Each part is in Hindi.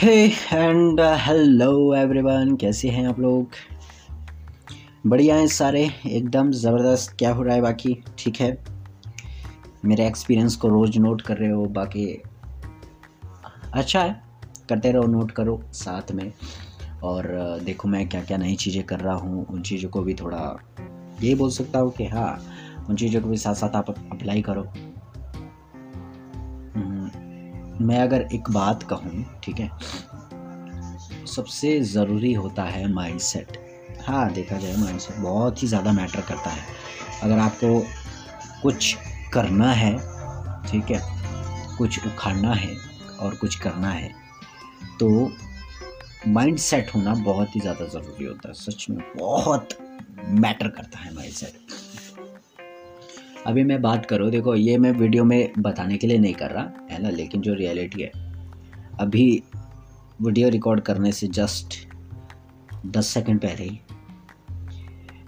हे एंड हेलो एवरीवन कैसे हैं आप लोग? बढ़िया हैं सारे, एकदम ज़बरदस्त, क्या हो रहा है बाकी? ठीक है। मेरे एक्सपीरियंस को रोज़ नोट कर रहे हो, बाकी अच्छा है। करते रहो नोट करो साथ में। और देखो मैं क्या क्या नई चीज़ें कर रहा हूँ, उन चीज़ों को भी थोड़ा यही बोल सकता हूँ कि हाँ उन चीज़ों को भी साथ साथ आप अप्लाई करो। मैं अगर एक बात कहूँ, ठीक है? सबसे ज़रूरी होता है माइंडसेट हाँ देखा जाए माइंडसेट बहुत ही ज़्यादा मैटर करता है। अगर आपको कुछ करना है, ठीक है? कुछ उखाड़ना है और कुछ करना है तो माइंड सेट होना बहुत ही ज़्यादा ज़रूरी होता है। सच में बहुत मैटर करता है माइंड सेट अभी मैं बात करूँ, देखो, ये मैं वीडियो में बताने के लिए नहीं कर रहा। है ना, लेकिन जो रियलिटी है, अभी वीडियो रिकॉर्ड करने से जस्ट दस सेकंड पहले ही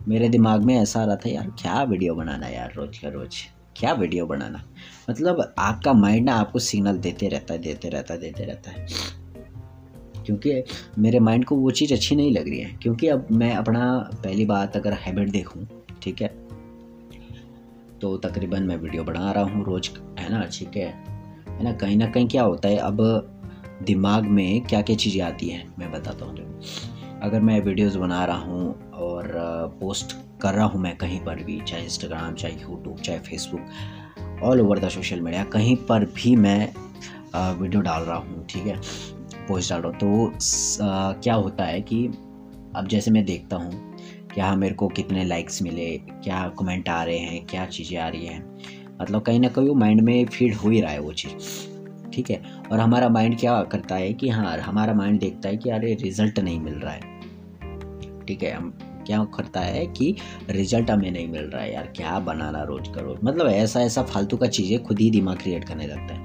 मेरे दिमाग में ऐसा आ रहा था, यार, क्या वीडियो बनाना यार, रोज़ का रोज़? क्या वीडियो बनाना? मतलब आपका माइंड ना आपको सिग्नल देते रहता है, देते रहता है, देते रहता है। क्योंकि मेरे माइंड को वो चीज़ अच्छी नहीं लग रही है, क्योंकि अब मैं अपना पहली बात अगर हैबिट देखूँ, ठीक है तो तकरीबन मैं वीडियो बना रहा हूँ रोज़, है ना, ठीक है। है ना, कहीं ना कहीं क्या होता है, अब दिमाग में क्या क्या चीज़ें आती हैं, मैं बताता हूँ अगर मैं वीडियोस बना रहा हूँ और पोस्ट कर रहा हूँ मैं कहीं पर भी, चाहे इंस्टाग्राम चाहे यूट्यूब चाहे Facebook all over the social media कहीं पर भी मैं वीडियो डाल रहा हूँ, ठीक है? पोस्ट डाल रहा हूँ तो क्या होता है कि अब जैसे मैं देखता हूँ, क्या मेरे को कितने लाइक्स मिले, क्या कमेंट आ रहे हैं, क्या चीज़ें आ रही हैं मतलब कहीं ना कहीं वो माइंड में फ़ीड हो ही रहा है वो चीज़। ठीक है? और हमारा माइंड क्या करता है कि हाँ हमारा माइंड देखता है कि अरे रिज़ल्ट नहीं मिल रहा है। ठीक है? हम क्या करता है कि रिज़ल्ट हमें नहीं मिल रहा है यार, क्या बनाना रोज का रोज? मतलब ऐसा ऐसा फालतू का चीज़ें खुद ही दिमाग क्रिएट करने लगता है।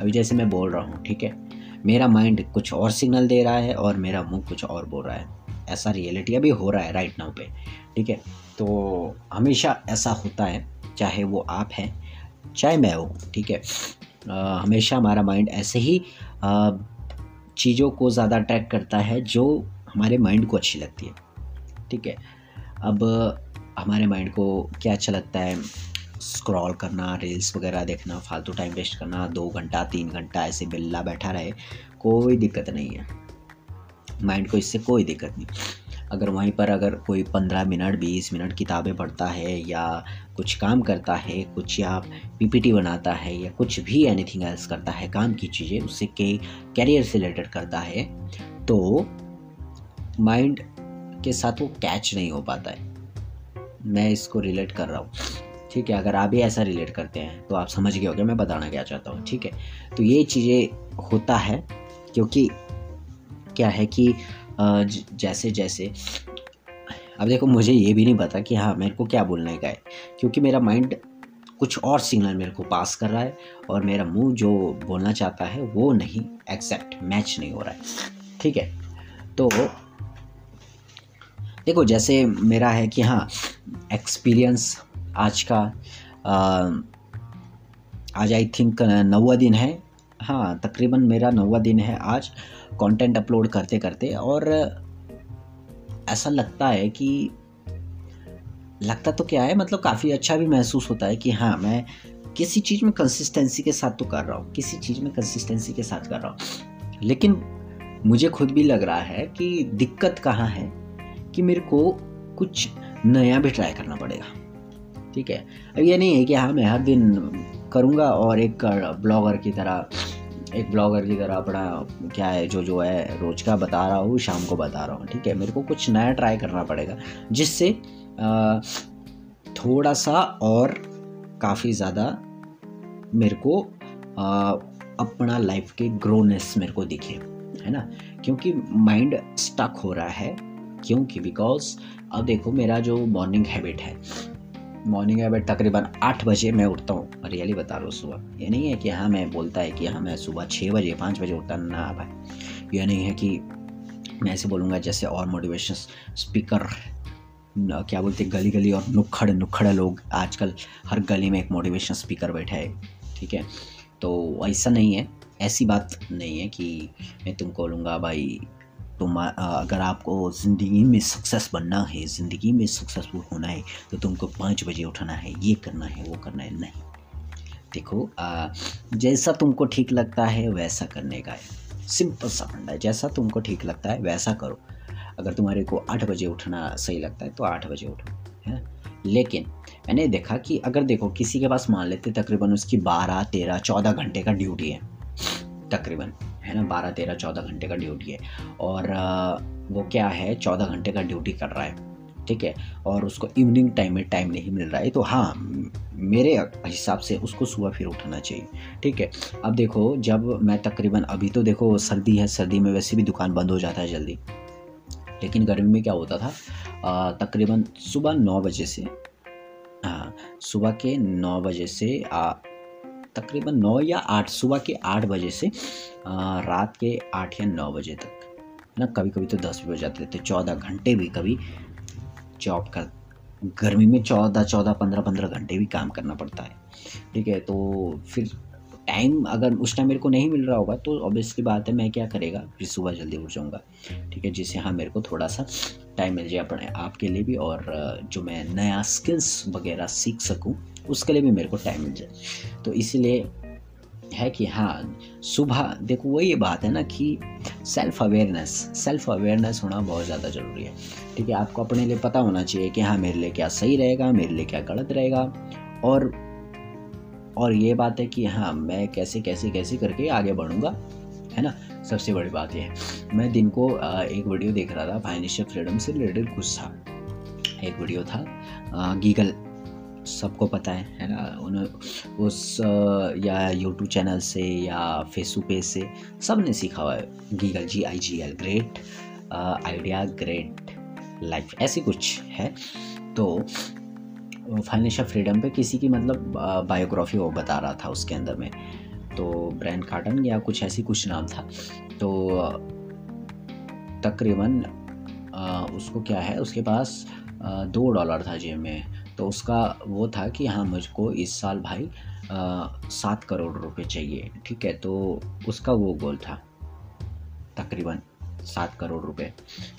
अभी जैसे मैं बोल रहा हूँ, ठीक है? मेरा माइंड कुछ और सिग्नल दे रहा है और मेरा मुँह कुछ और बोल रहा है। ऐसा रियलिटी अभी हो रहा है राइट नाउ पे। ठीक है? तो हमेशा ऐसा होता है, चाहे वो आप हैं चाहे मैं हूँ, ठीक है? हमेशा हमारा माइंड ऐसे ही चीज़ों को ज़्यादा अट्रैक्ट करता है जो हमारे माइंड को अच्छी लगती है, ठीक है? अब हमारे माइंड को क्या अच्छा लगता है? स्क्रॉल करना रील्स वगैरह देखना, फालतू टाइम वेस्ट करना, दो घंटा, तीन घंटा ऐसे बिल्ला बैठा रहे, कोई दिक्कत नहीं है। माइंड को इससे कोई दिक्कत नहीं। अगर वहीं पर अगर कोई पंद्रह मिनट, बीस मिनट किताबें पढ़ता है या कुछ काम करता है, कुछ या पीपीटी बनाता है या कुछ भी एनीथिंग एल्स करता है, काम की चीज़ें उससे के कैरियर से रिलेटेड करता है तो माइंड के साथ वो कैच नहीं हो पाता है। मैं इसको रिलेट कर रहा हूँ। ठीक है, अगर आप भी ऐसा रिलेट करते हैं तो आप समझ गए होगे मैं बताना क्या चाहता हूँ। ठीक है तो ये चीज़ें होता है, क्योंकि क्या है कि जैसे जैसे। अब देखो मुझे ये भी नहीं पता कि हाँ मेरे को क्या बोलने का है क्योंकि मेरा माइंड कुछ और सिग्नल मेरे को पास कर रहा है और मेरा मुँह जो बोलना चाहता है वो नहीं। एक्सेप्ट मैच नहीं हो रहा है। ठीक है? तो देखो जैसे मेरा है कि हाँ एक्सपीरियंस आज का आ, आज आई थिंक नौवा दिन है। हाँ तकरीबन मेरा नौवा दिन है आज। कंटेंट अपलोड करते करते और ऐसा लगता है कि लगता तो क्या है मतलब काफ़ी अच्छा भी महसूस होता है कि हाँ मैं किसी चीज़ में कंसिस्टेंसी के साथ तो कर रहा हूँ, किसी चीज़ में कंसिस्टेंसी के साथ कर रहा हूँ। लेकिन मुझे खुद भी लग रहा है कि दिक्कत कहाँ है कि मेरे को कुछ नया भी ट्राई करना पड़ेगा। ठीक है? अब ये नहीं है कि हाँ मैं हर दिन करूँगा और एक ब्लॉगर की तरह एक ब्लॉगर की तरह अपना क्या है, जो जो है, रोज का बता रहा हूँ, शाम को बता रहा हूँ, ठीक है? मेरे को कुछ नया ट्राई करना पड़ेगा, जिससे थोड़ा सा और काफ़ी ज़्यादा मेरे को अपना लाइफ के ग्रोनेस मेरे को दिखे, है ना? क्योंकि माइंड स्टक हो रहा है, क्योंकि बिकॉज़, अब देखो मेरा जो मॉर्निंग हैबिट है मॉर्निंग हैबिट तकरीबन आठ बजे मैं उठता हूँ। रियली बता रहा हूँ, सुबह। ये नहीं है कि हाँ मैं बोलता है कि हाँ मैं सुबह छः बजे, पाँच बजे उठता, ना भाई। ये नहीं है कि मैं ऐसे बोलूँगा जैसे और मोटिवेशन स्पीकर क्या बोलते गली गली और नुक्खड़ नुक्खड़ लोग आजकल हर गली में एक मोटिवेशन स्पीकर बैठा है, ठीक है? तो ऐसा नहीं है। ऐसी बात नहीं है कि मैं तुमको बोलूँगा, भाई तुम अगर आपको ज़िंदगी में सक्सेस बनना है ज़िंदगी में सक्सेसफुल होना है तो तुमको पाँच बजे उठना है ये करना है वो करना है नहीं। देखो आ, जैसा तुमको ठीक लगता है वैसा करने का है। सिंपल सा फंडा है जैसा तुमको ठीक लगता है वैसा करो। अगर तुम्हारे को आठ बजे उठना सही लगता है तो आठ बजे उठो है? लेकिन मैंने देखा कि अगर देखो किसी के पास मान लेते तकरीबन उसकी बारह तेरह चौदह घंटे का ड्यूटी है तकरीबन। है ना बारह, तेरह, चौदह घंटे का ड्यूटी है। और वो क्या है, चौदह घंटे का ड्यूटी कर रहा है, ठीक है? और उसको इवनिंग टाइम में टाइम नहीं मिल रहा है। तो हाँ मेरे हिसाब से उसको सुबह फिर उठना चाहिए, ठीक है? अब देखो, जब मैं तकरीबन, अभी तो देखो, सर्दी है, सर्दी में वैसे भी दुकान बंद हो जाता है जल्दी। लेकिन गर्मी में क्या होता था तकरीबन सुबह नौ बजे से हाँ सुबह के नौ बजे से तकरीबन नौ या आठ, सुबह के आठ बजे से रात के आठ या नौ बजे तक। ना? कभी कभी तो दस भी हो जाते थे, चौदह घंटे भी कभी जॉब कर, गर्मी में चौदह चौदह, पंद्रह पंद्रह घंटे भी काम करना पड़ता है। ठीक है तो फिर टाइम अगर उस टाइम मेरे को नहीं मिल रहा होगा तो ऑब्वियसली बात है, मैं क्या करेगा? फिर सुबह जल्दी उठ जाऊँगा। ठीक है, जिससे हाँ मेरे को थोड़ा सा टाइम मिल जाए अपने आपके लिए भी और, जो मैं नया स्किल्स वगैरह सीख सकूँ उसके लिए भी मेरे को टाइम मिल जाए। तो इसीलिए है कि हाँ सुबह, देखो वही बात है ना कि सेल्फ अवेयरनेस सेल्फ अवेयरनेस होना बहुत ज़्यादा ज़रूरी है। ठीक है, आपको अपने लिए पता होना चाहिए कि हाँ मेरे लिए क्या सही रहेगा, मेरे लिए क्या गलत रहेगा। और और ये बात है कि हाँ मैं कैसे कैसे कैसे करके आगे बढ़ूँगा, है ना? सबसे बड़ी बात यह है। मैं दिन को एक वीडियो देख रहा था फाइनेंशियल फ्रीडम से रिलेटेड कुछ था। एक वीडियो था गीगल। सबको पता है है ना? उन उस या यूट्यूब चैनल से या फेसबुक पेज से सबने सीखा हुआ है। Giggle G I G L great idea great life ऐसी कुछ है। तो फाइनेंशियल फ्रीडम पे किसी की मतलब बायोग्राफी वो बता रहा था उसके अंदर में। तो ब्रैंड कार्टन या कुछ ऐसी कुछ नाम था। तो तकरीबन उसको क्या है, उसके पास दो डॉलर था जेब में। तो उसका वो था कि हाँ मुझको इस साल भाई सात करोड़ रुपए चाहिए, ठीक है? तो उसका वो गोल था, तकरीबन सात करोड़ रुपए,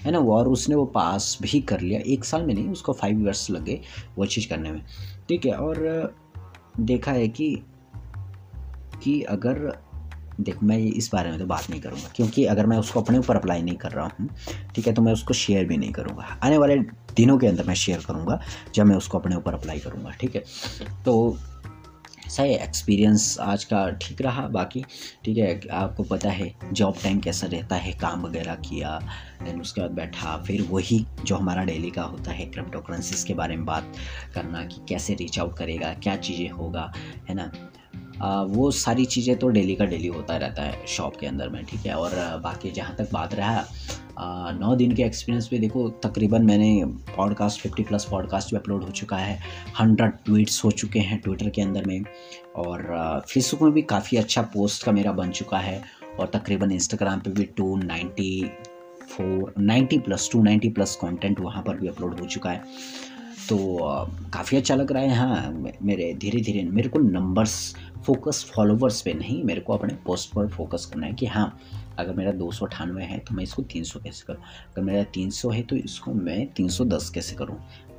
है ना? और उसने वो पास भी कर लिया। एक साल में नहीं, उसको फाइव ईयर्स लगे वो चीज़ करने में, ठीक है? और देखा है कि कि अगर देख, मैं इस बारे में तो बात नहीं करूँगा, क्योंकि अगर मैं उसको अपने ऊपर अप्लाई नहीं कर रहा हूँ, ठीक है तो मैं उसको शेयर भी नहीं करूँगा। आने वाले दिनों के अंदर मैं शेयर करूँगा, जब मैं उसको अपने ऊपर अप्लाई करूँगा, ठीक है? तो सही एक्सपीरियंस आज का ठीक रहा, बाकी, ठीक है, आपको पता है जॉब टाइम कैसा रहता है, काम वगैरह किया देन उसके बाद बैठा, फिर वही जो हमारा डेली का होता है क्रिप्टो करेंसीज के बारे में बात करना, कि कैसे रीच आउट करेगा, क्या चीज़ें होगा, है ना? आ, वो सारी चीज़ें तो डेली का डेली होता रहता है शॉप के अंदर में ठीक है? और बाकी जहाँ तक बात रहा नौ दिन के एक्सपीरियंस पे देखो तकरीबन मैंने पॉडकास्ट फिफ्टी प्लस पॉडकास्ट भी अपलोड हो चुका है। हंड्रेड ट्वीट्स हो चुके हैं ट्विटर के अंदर में। और फेसबुक में भी काफ़ी अच्छा पोस्ट का मेरा बन चुका है। और तकरीबन इंस्टाग्राम पे भी two ninety four ninety plus two ninety plus content वहाँ पर भी अपलोड हो चुका है। तो काफ़ी अच्छा लग रहा है। हाँ मेरे धीरे धीरे मेरे को नंबर्स फोकस फॉलोवर्स पे नहीं, मेरे को अपने पोस्ट पर फोकस करना है कि हाँ अगर मेरा दो सौ अठानवे है तो मैं इसको तीन सौ कैसे करूँ? अगर मेरा तीन सौ है तो इसको मैं तीन सौ दस कैसे करूँ?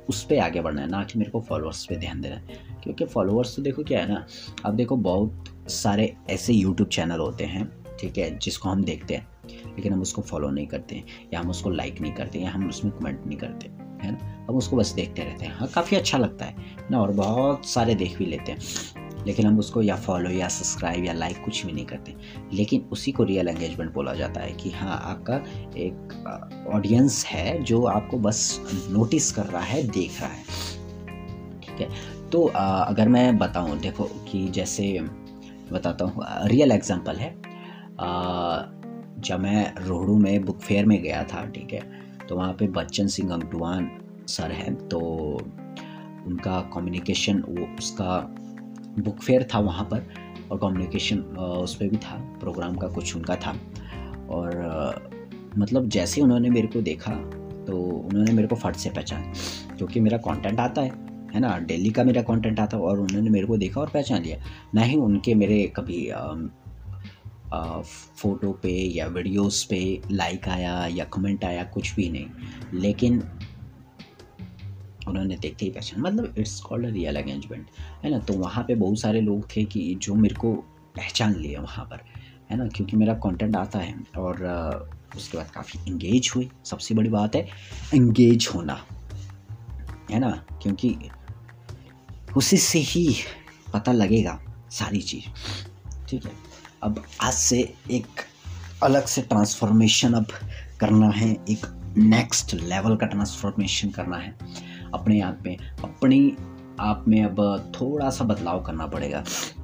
उस पर आगे बढ़ना है, ना कि मेरे को फॉलोअर्स पे ध्यान देना है। क्योंकि फॉलोअर्स तो देखो क्या है ना, अब देखो बहुत सारे ऐसे यूट्यूब चैनल होते हैं, ठीक है, जिसको हम देखते हैं, लेकिन हम उसको फॉलो नहीं करते या हम उसको लाइक नहीं करते या हम उसमें कमेंट नहीं करते। है ना? हम उसको बस देखते रहते हैं। हाँ काफ़ी अच्छा लगता है ना? और बहुत सारे देख भी लेते हैं। लेकिन हम उसको या फॉलो या सब्सक्राइब या लाइक कुछ भी नहीं करते। लेकिन उसी को रियल एंगेजमेंट बोला जाता है कि हाँ आपका एक ऑडियंस है जो आपको बस नोटिस कर रहा है देख रहा है। ठीक है? तो आ, अगर मैं बताऊँ देखो कि जैसे बताता हूँ रियल एग्जांपल है। आ, जब मैं रोहड़ू में बुक फेयर में गया था ठीक है? तो वहाँ पे बच्चन सिंह अंगटुआन सर हैं तो उनका कम्युनिकेशन वो उसका बुक फेयर था वहाँ पर और कम्युनिकेशन उस पर भी था प्रोग्राम का कुछ उनका था। और मतलब जैसे उन्होंने मेरे को देखा तो उन्होंने मेरे को फट से पहचान, क्योंकि मेरा कंटेंट आता है है ना? डेली का मेरा कंटेंट आता और उन्होंने मेरे को देखा और पहचान लिया। ना ही उनके मेरे कभी फ़ोटो पे या वीडियोस पे लाइक आया या कमेंट आया, कुछ भी नहीं। लेकिन उन्होंने देखते ही पहचान। मतलब it's called a real engagement है ना? तो वहाँ पे बहुत सारे लोग थे कि जो मेरे को पहचान लिए वहाँ पर, है ना? क्योंकि मेरा कंटेंट आता है और उसके बाद काफ़ी इंगेज हुई। सबसे बड़ी बात है इंगेज होना, है ना? क्योंकि उसी से ही पता लगेगा सारी चीज़। ठीक है? अब आज से एक अलग से ट्रांसफॉर्मेशन अब करना है, एक नेक्स्ट लेवल का ट्रांसफॉर्मेशन करना है। अपने आप में, अपनी आप में अब थोड़ा सा बदलाव करना पड़ेगा।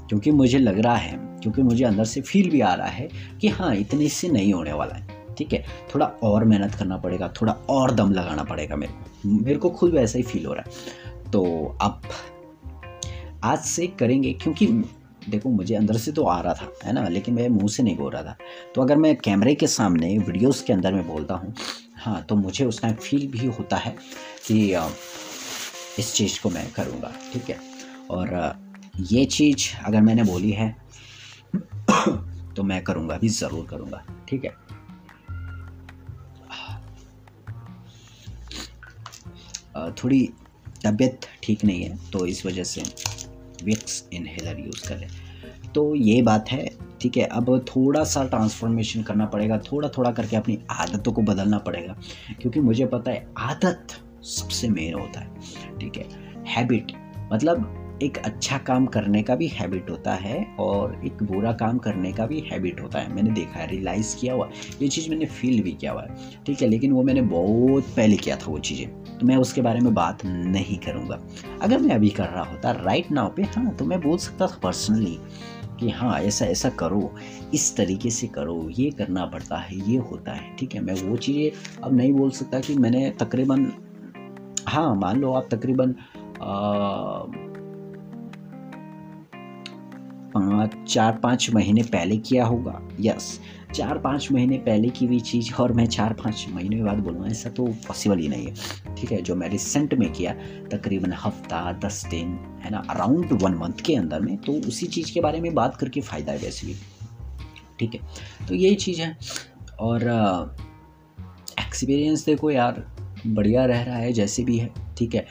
क्योंकि मुझे लग रहा है, क्योंकि मुझे अंदर से फील भी आ रहा है कि हाँ इतने से नहीं होने वाला है। ठीक है? थोड़ा और मेहनत करना पड़ेगा, थोड़ा और दम लगाना पड़ेगा मेरे को। मेरे को खुद वैसा ही फील हो रहा है। तो अब आज से करेंगे, क्योंकि देखो, मुझे अंदर से तो आ रहा था, है ना? लेकिन मैं मुँह से नहीं बोल रहा था। तो अगर मैं कैमरे के सामने वीडियोस के अंदर में बोलता हूँ हाँ तो मुझे उस टाइम फील भी होता है कि इस चीज़ को मैं करूँगा, ठीक है? और ये चीज़ अगर मैंने बोली है तो मैं करूँगा भी, ज़रूर करूँगा, ठीक है? थोड़ी तबीयत ठीक नहीं है तो इस वजह से विक्स इनहेलर यूज़ करें तो ये बात है, ठीक है, अब थोड़ा सा ट्रांसफॉर्मेशन करना पड़ेगा थोड़ा थोड़ा करके अपनी आदतों को बदलना पड़ेगा, क्योंकि मुझे पता है आदत सबसे मेन होता है, ठीक है। हैबिट मतलब एक अच्छा काम करने का भी हैबिट होता है और एक बुरा काम करने का भी हैबिट होता है। मैंने देखा है रियलाइज़ किया हुआ ये चीज़ मैंने फील भी किया हुआ है, ठीक है, लेकिन वो मैंने बहुत पहले किया था वो चीज़ें। तो मैं उसके बारे में बात नहीं करूँगा। अगर मैं अभी कर रहा होता राइट नाउ पे हाँ तो मैं बोल सकता था पर्सनली कि हाँ ऐसा ऐसा करो, इस तरीके से करो, ये करना पड़ता है, ये होता है, ठीक है? मैं वो चीज़ें अब नहीं बोल सकता कि मैंने तकरीबन हाँ मान लो आप तकरीबन पाँच, चार, पाँच महीने पहले किया होगा यस चार पाँच महीने पहले की भी चीज़ और मैं चार पाँच महीने बाद बोलूँ ऐसा तो पॉसिबल ही नहीं है। ठीक है, जो मैं रिसेंट में किया, तकरीबन हफ़्ता, दस दिन, है ना अराउंड वन मंथ के अंदर में तो उसी चीज़ के बारे में बात करके फ़ायदा है वैसे भी ठीक है तो यही चीज़ है। और एक्सपीरियंस देखो यार, बढ़िया रह रहा है, जैसे भी है। ठीक है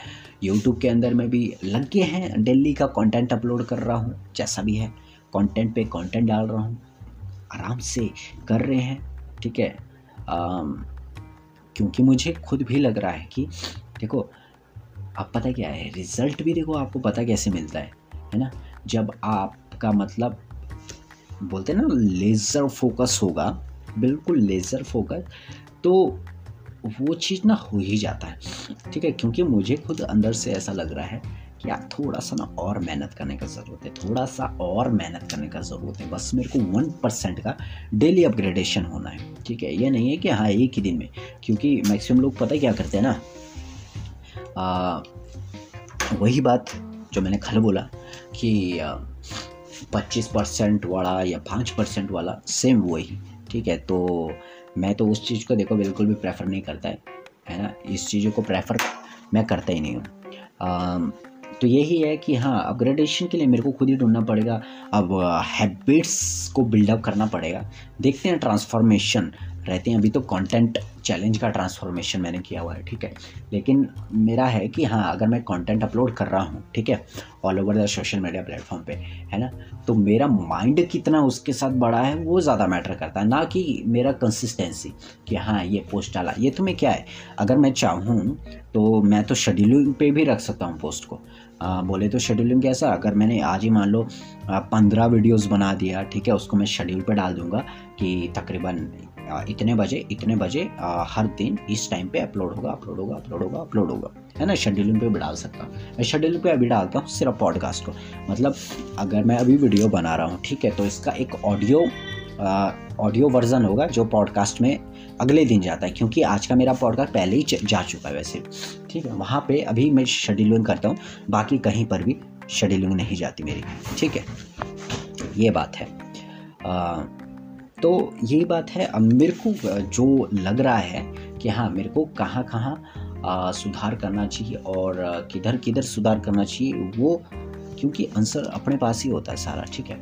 यूट्यूब के अंदर में भी लग गए हैं, डेली का कंटेंट अपलोड कर रहा हूँ, जैसा भी है। कंटेंट पे कंटेंट डाल रहा हूँ। आराम से कर रहे हैं, ठीक है? क्योंकि मुझे खुद भी लग रहा है कि, देखो अब पता क्या है, रिज़ल्ट भी देखो, आपको पता कैसे मिलता है है ना? जब आपका मतलब बोलते हैं ना लेज़र फोकस होगा, बिल्कुल लेज़र फोकस तो वो चीज़ ना हो ही जाता है, ठीक है? क्योंकि मुझे खुद अंदर से ऐसा लग रहा है कि यार थोड़ा सा ना और मेहनत करने का ज़रूरत है थोड़ा सा और मेहनत करने का ज़रूरत है। बस मेरे को वन परसेंट का डेली अपग्रेडेशन होना है ठीक है? ये नहीं है कि हाँ एक ही दिन में क्योंकि मैक्सिमम लोग पता क्या करते हैं ना? आ, वही बात जो मैंने कल बोला कि पच्चीस परसेंट वाला या पाँच परसेंट वाला सेम वही ठीक है? तो मैं तो उस चीज़ को देखो बिल्कुल भी प्रेफर नहीं करता है है ना? इस चीज़ों को प्रेफर मैं करता ही नहीं हूँ। तो यही है कि हाँ अपग्रेडेशन के लिए मेरे को खुद ही ढूंढना पड़ेगा। अब हैबिट्स को बिल्डअप करना पड़ेगा। देखते हैं ट्रांसफॉर्मेशन रहते हैं अभी तो कंटेंट चैलेंज का ट्रांसफॉर्मेशन मैंने किया हुआ है, ठीक है? लेकिन मेरा है कि हाँ अगर मैं कंटेंट अपलोड कर रहा हूँ, ठीक है? All over the social media platform पे, है ना? तो मेरा माइंड कितना उसके साथ बड़ा है, वो ज़्यादा मैटर करता है। ना कि मेरा कंसिस्टेंसी कि हाँ ये पोस्ट डाला। ये तुम्हें क्या है? अगर मैं चाहूँ तो मैं तो शेड्यूलिंग पे भी रख सकता हूँ पोस्ट को। आ, बोले तो शेड्यूलिंग कैसा? अगर मैंने आज ही मान लो पंद्रह वीडियोस बना दिया ठीक है उसको मैं शेड्यूल पे डाल दूँगा कि तकरीबन इतने बजे इतने बजे आ, हर दिन इस टाइम पे अपलोड होगा अपलोड होगा अपलोड होगा अपलोड होगा। है ना? शेड्यूलिंग पे भी डाल सकता हूँ। मैं शेड्यूलिंग पे अभी डालता हूँ सिर्फ़ पॉडकास्ट को। मतलब अगर मैं अभी वीडियो बना रहा हूँ ठीक है तो इसका एक ऑडियो ऑडियो वर्जन होगा जो पॉडकास्ट में अगले दिन जाता है क्योंकि आज का मेरा पॉडकास्ट पहले ही जा चुका है वैसे। ठीक है वहाँ पे अभी मैं शेड्यूलिंग करता हूँ बाकी कहीं पर भी शेड्यूलिंग नहीं जाती मेरी। ठीक है ये बात है। आ, तो यही बात है अब मेरे को जो लग रहा है कि हाँ मेरे को कहाँ कहाँ सुधार करना चाहिए और किधर किधर सुधार करना चाहिए वो क्योंकि आंसर अपने पास ही होता है सारा ठीक है।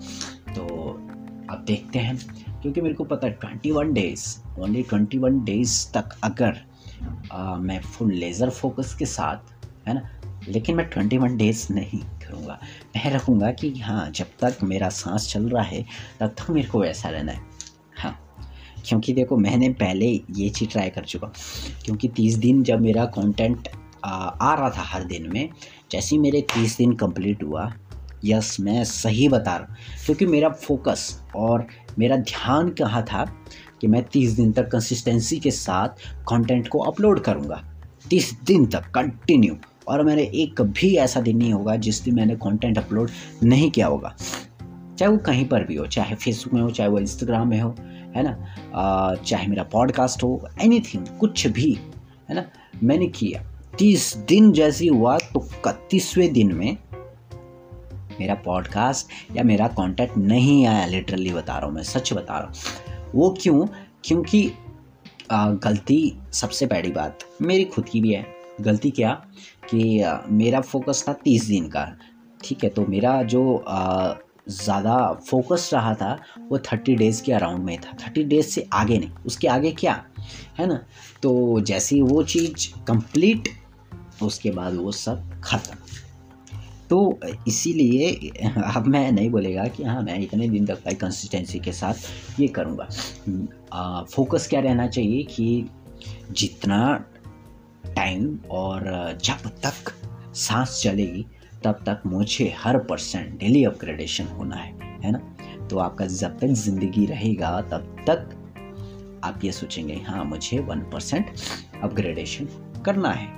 देखते हैं क्योंकि मेरे को पता है twenty one days only twenty one days तक अगर आ, मैं फुल लेज़र फोकस के साथ है ना? लेकिन मैं ट्वेंटी वन डेज़ नहीं करूँगा। मैं रखूँगा कि हाँ जब तक मेरा सांस चल रहा है तब तक मेरे को वैसा रहना है। हाँ क्योंकि देखो मैंने पहले ये चीज़ ट्राई कर चुका क्योंकि तीस दिन जब मेरा कंटेंट आ, आ रहा था हर दिन में जैसे ही मेरे तीस दिन कंप्लीट हुआ यस, मैं सही बता रहा हूँ। क्योंकि मेरा फोकस और मेरा ध्यान कहाँ था कि मैं तीस दिन तक कंसिस्टेंसी के साथ कंटेंट को अपलोड करूँगा। तीस दिन तक कंटिन्यू और मैंने एक भी ऐसा दिन नहीं होगा जिस दिन मैंने कंटेंट अपलोड नहीं किया होगा। चाहे वो कहीं पर भी हो, चाहे फेसबुक में हो, चाहे वो इंस्टाग्राम में हो, है ना? चाहे मेरा पॉडकास्ट हो एनीथिंग कुछ भी, है ना? मैंने किया। तीस दिन जैसे हुआ तो इकतीसवें दिन में मेरा पॉडकास्ट या मेरा कॉन्टेक्ट नहीं आया लिटरली बता रहा हूँ मैं, सच बता रहा हूँ। वो क्यों? क्योंकि गलती सबसे पहली बात मेरी खुद की भी है। गलती क्या? कि मेरा फोकस था तीस दिन का, ठीक है? तो मेरा जो ज़्यादा फोकस रहा था, वो थर्टी डेज़ के अराउंड में था। थर्टी डेज़ से आगे नहीं, उसके आगे क्या? है ना? तो जैसे वो चीज़ कंप्लीट उसके बाद वो सब ख़त्म। तो इसीलिए, अब मैं नहीं बोलेगा कि हाँ मैं इतने दिन तक भाई कंसिस्टेंसी के साथ ये करूँगा। फोकस क्या रहना चाहिए कि जितना टाइम और जब तक सांस चलेगी, तब तक मुझे हर परसेंट डेली अपग्रेडेशन होना है है ना? तो आपका जब तक ज़िंदगी रहेगा, तब तक आप ये सोचेंगे हाँ मुझे वन परसेंट अपग्रेडेशन करना है।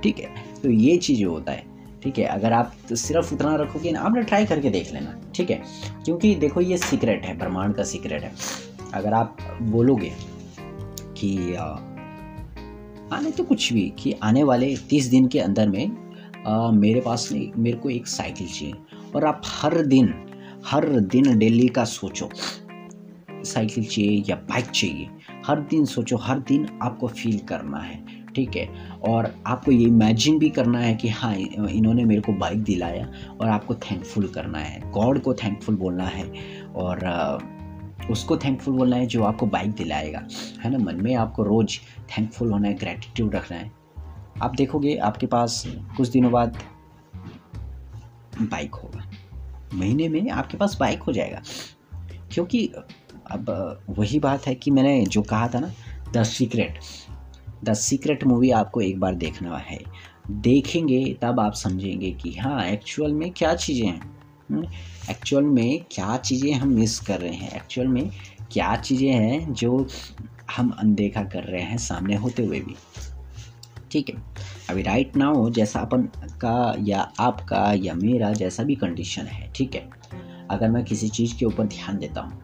ठीक है? तो ये चीज़ होता है। ठीक है अगर आप तो सिर्फ़ उतना रखोगे ना आपने ट्राई करके देख लेना ठीक है? क्योंकि देखो ये सीक्रेट है ब्रह्मांड का सीक्रेट है। अगर आप बोलोगे कि आने तो कुछ भी कि आने वाले तीस दिन के अंदर में आ, मेरे पास नहीं मेरे को एक साइकिल चाहिए और आप हर दिन हर दिन डेली का सोचो साइकिल चाहिए या बाइक चाहिए हर दिन सोचो हर दिन आपको फील करना है। ठीक है। और आपको ये इमेजिन भी करना है कि हाँ इन्होंने मेरे को बाइक दिलाया और आपको थैंकफुल करना है। गॉड को थैंकफुल बोलना है और उसको थैंकफुल बोलना है जो आपको बाइक दिलाएगा। है ना? मन में आपको रोज़ थैंकफुल होना है ग्रेटिट्यूड रखना है। आप देखोगे आपके पास कुछ दिनों बाद बाइक होगा। महीने में आपके पास बाइक हो जाएगा। क्योंकि अब वही बात है कि मैंने जो कहा था ना the secret the secret movie आपको एक बार देखना है। देखेंगे तब आप समझेंगे कि हाँ एक्चुअल में क्या चीज़ें हैं। एक्चुअल हम्म, में क्या चीज़ें हम मिस कर रहे हैं। एक्चुअल में क्या चीज़ें हैं जो हम अनदेखा कर रहे हैं सामने होते हुए भी। ठीक है अभी राइट नाउ जैसा अपन का या आपका या मेरा जैसा भी कंडीशन है ठीक है? अगर मैं किसी चीज़ के ऊपर ध्यान देता हूँ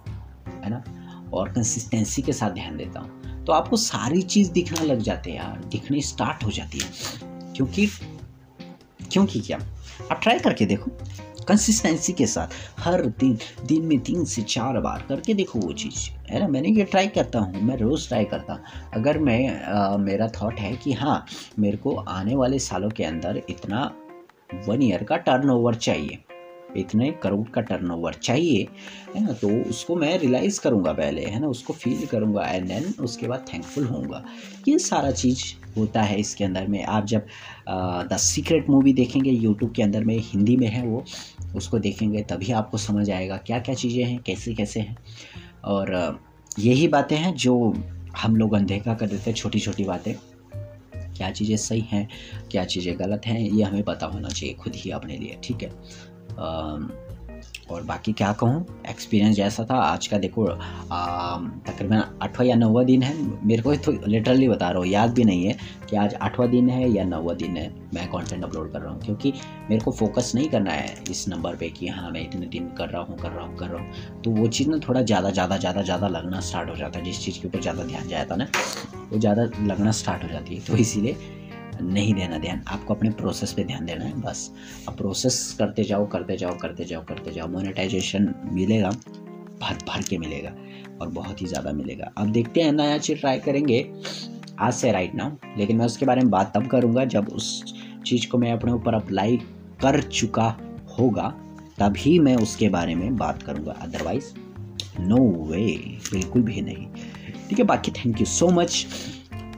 है ना? और कंसिस्टेंसी के साथ ध्यान देता हूँ तो आपको सारी चीज़ दिखना लग जाते है यार दिखनी स्टार्ट हो जाती है। क्योंकि क्योंकि क्या? आप ट्राई करके देखो कंसिस्टेंसी के साथ हर दिन दिन में तीन से चार बार करके देखो वो चीज़ है ना? मैंने ये ट्राई करता हूँ मैं रोज़ ट्राई करता हूँ। अगर मैं आ, मेरा थॉट है कि हाँ मेरे को आने वाले सालों के अंदर इतना वन ईयर का टर्नओवर चाहिए इतने करोड़ का टर्नओवर चाहिए, है ना? तो उसको मैं रियलाइज़ करूँगा पहले, है ना? उसको फील करूँगा एंड देन उसके बाद थैंकफुल होऊँगा। ये सारा चीज़ होता है इसके अंदर में। आप जब द सीक्रेट मूवी देखेंगे यूट्यूब के अंदर में, हिंदी में है वो, उसको देखेंगे तभी आपको समझ आएगा क्या क्या चीज़ें हैं कैसे कैसे हैं। और यही बातें हैं जो हम लोग अनदेखा कर देते हैं छोटी छोटी बातें। क्या चीज़ें सही हैं, क्या चीज़ें गलत हैं, ये हमें पता होना चाहिए खुद ही अपने लिए, ठीक है? और बाकी क्या कहूँ? एक्सपीरियंस जैसा था। आज का देखो तकरीबन आठवां या नौवा दिन है। मेरे को तो लिटरली बता रहा हूँ, याद भी नहीं है कि आज आठवां दिन है या नौवा दिन है। मैं कंटेंट अपलोड कर रहा हूँ, क्योंकि मेरे को फोकस नहीं करना है इस नंबर पे कि हाँ मैं इतने दिन कर रहा हूँ, कर रहा हूँ, कर रहा हूँ। तो वो चीज़ ना थोड़ा ज़्यादा ज़्यादा ज़्यादा ज़्यादा लगना स्टार्ट हो जाता है। जिस चीज़ के ऊपर ज़्यादा ध्यान जाता ना, वो ज़्यादा लगना स्टार्ट हो जाती है। तो इसीलिए नहीं देना, ध्यान, आपको अपने प्रोसेस पे ध्यान देना है, बस। अब प्रोसेस करते जाओ करते जाओ करते जाओ करते जाओ मोनेटाइजेशन मिलेगा, भर भर के मिलेगा और बहुत ही ज़्यादा मिलेगा। अब देखते हैं, नया चीज़ ट्राई करेंगे, आज से राइट नाउ लेकिन मैं उसके बारे में बात तब करूँगा जब उस चीज़ को मैं अपने ऊपर अप्लाई कर चुका होगा, तभी मैं उसके बारे में बात करूँगा। अदरवाइज़ नो वे बिल्कुल भी नहीं। ठीक है, बाकी थैंक यू सो मच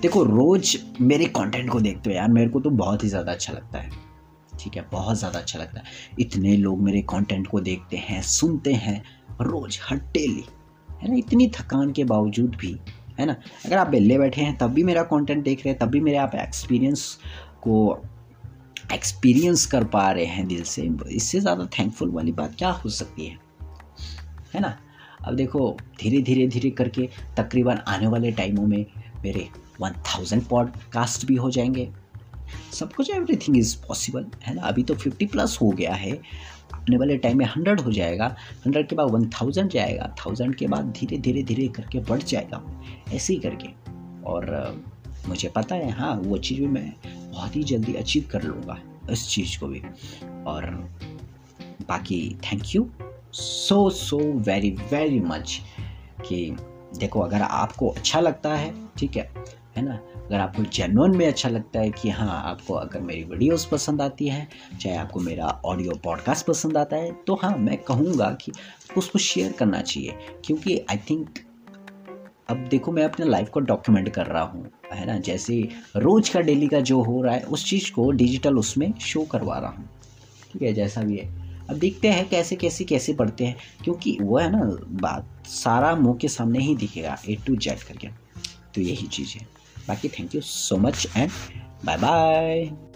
देखो, रोज़ मेरे कंटेंट को देखते हो यार, मेरे को तो बहुत ही ज़्यादा अच्छा लगता है। ठीक है, बहुत ज़्यादा अच्छा लगता है। इतने लोग मेरे कंटेंट को देखते हैं, सुनते हैं, रोज़, हर डेली है ना? इतनी थकान के बावजूद भी, है ना? अगर आप बेले बैठे हैं, तब भी मेरा कंटेंट देख रहे हैं, तब भी मेरे आप एक्सपीरियंस को एक्सपीरियंस कर पा रहे हैं दिल से। इससे ज़्यादा थैंकफुल वाली बात क्या हो सकती है? है ना? अब देखो धीरे धीरे धीरे करके तकरीबन आने वाले टाइमों में मेरे वन थाउज़ेंड पॉडकास्ट भी हो जाएँगे। सब कुछ एवरीथिंग इज़ पॉसिबल है ना? अभी तो फिफ्टी प्लस हो गया है। आने वाले टाइम में हंड्रेड हो जाएगा। हंड्रेड के बाद वन थाउज़ेंड जाएगा। थाउज़ेंड के बाद धीरे धीरे धीरे करके बढ़ जाएगा। ऐसे ही करके। और मुझे पता है हाँ वो चीज़ भी मैं बहुत ही जल्दी अचीव कर लूँगा इस चीज़ को भी। और बाकी thank you so so very very much कि देखो, अगर आपको अच्छा लगता है, ठीक है है ना? अगर आपको जेनवन में अच्छा लगता है कि हाँ आपको अगर मेरी वीडियोस पसंद आती है, चाहे आपको मेरा ऑडियो पॉडकास्ट पसंद आता है तो हाँ मैं कहूँगा कि उसको शेयर करना चाहिए। क्योंकि आई थिंक अब देखो, मैं अपने लाइफ को डॉक्यूमेंट कर रहा हूँ, है ना? जैसे रोज़ का डेली का जो हो रहा है, उस चीज़ को डिजिटल उसमें शो करवा रहा हूँ। ठीक है? जैसा भी है। अब देखते हैं कैसे कैसे कैसे बढ़ते हैं। क्योंकि वो है ना, बात सारा मुँह के सामने ही दिखेगा ए टू जेड करके। तो यही चीज़ है। बाकी thank you so much and bye bye